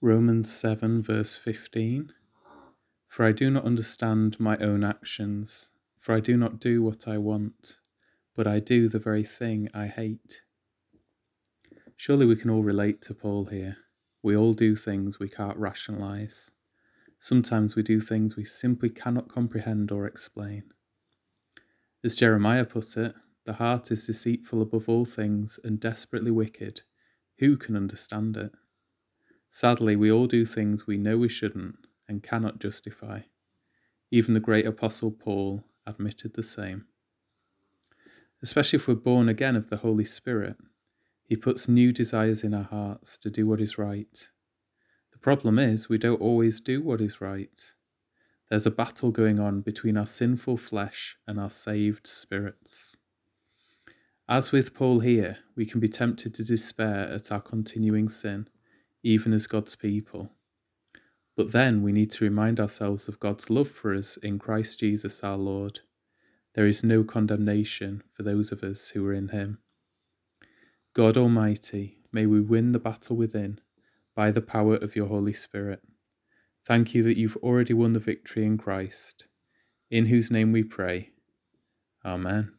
Romans 7, verse 15 For I do not understand my own actions, for I do not do what I want, but I do the very thing I hate. Surely we can all relate to Paul here. We all do things we can't rationalize. Sometimes we do things we simply cannot comprehend or explain. As Jeremiah put it, the heart is deceitful above all things and desperately wicked. Who can understand it? Sadly, we all do things we know we shouldn't and cannot justify. Even the great Apostle Paul admitted the same. Especially if we're born again of the Holy Spirit, He puts new desires in our hearts to do what is right. The problem is, we don't always do what is right. There's a battle going on between our sinful flesh and our saved spirits. As with Paul here, we can be tempted to despair at our continuing sin even as God's people. But then we need to remind ourselves of God's love for us in Christ Jesus our Lord. There is no condemnation for those of us who are in Him. God Almighty, may we win the battle within by the power of your Holy Spirit. Thank you that you've already won the victory in Christ, in whose name we pray. Amen.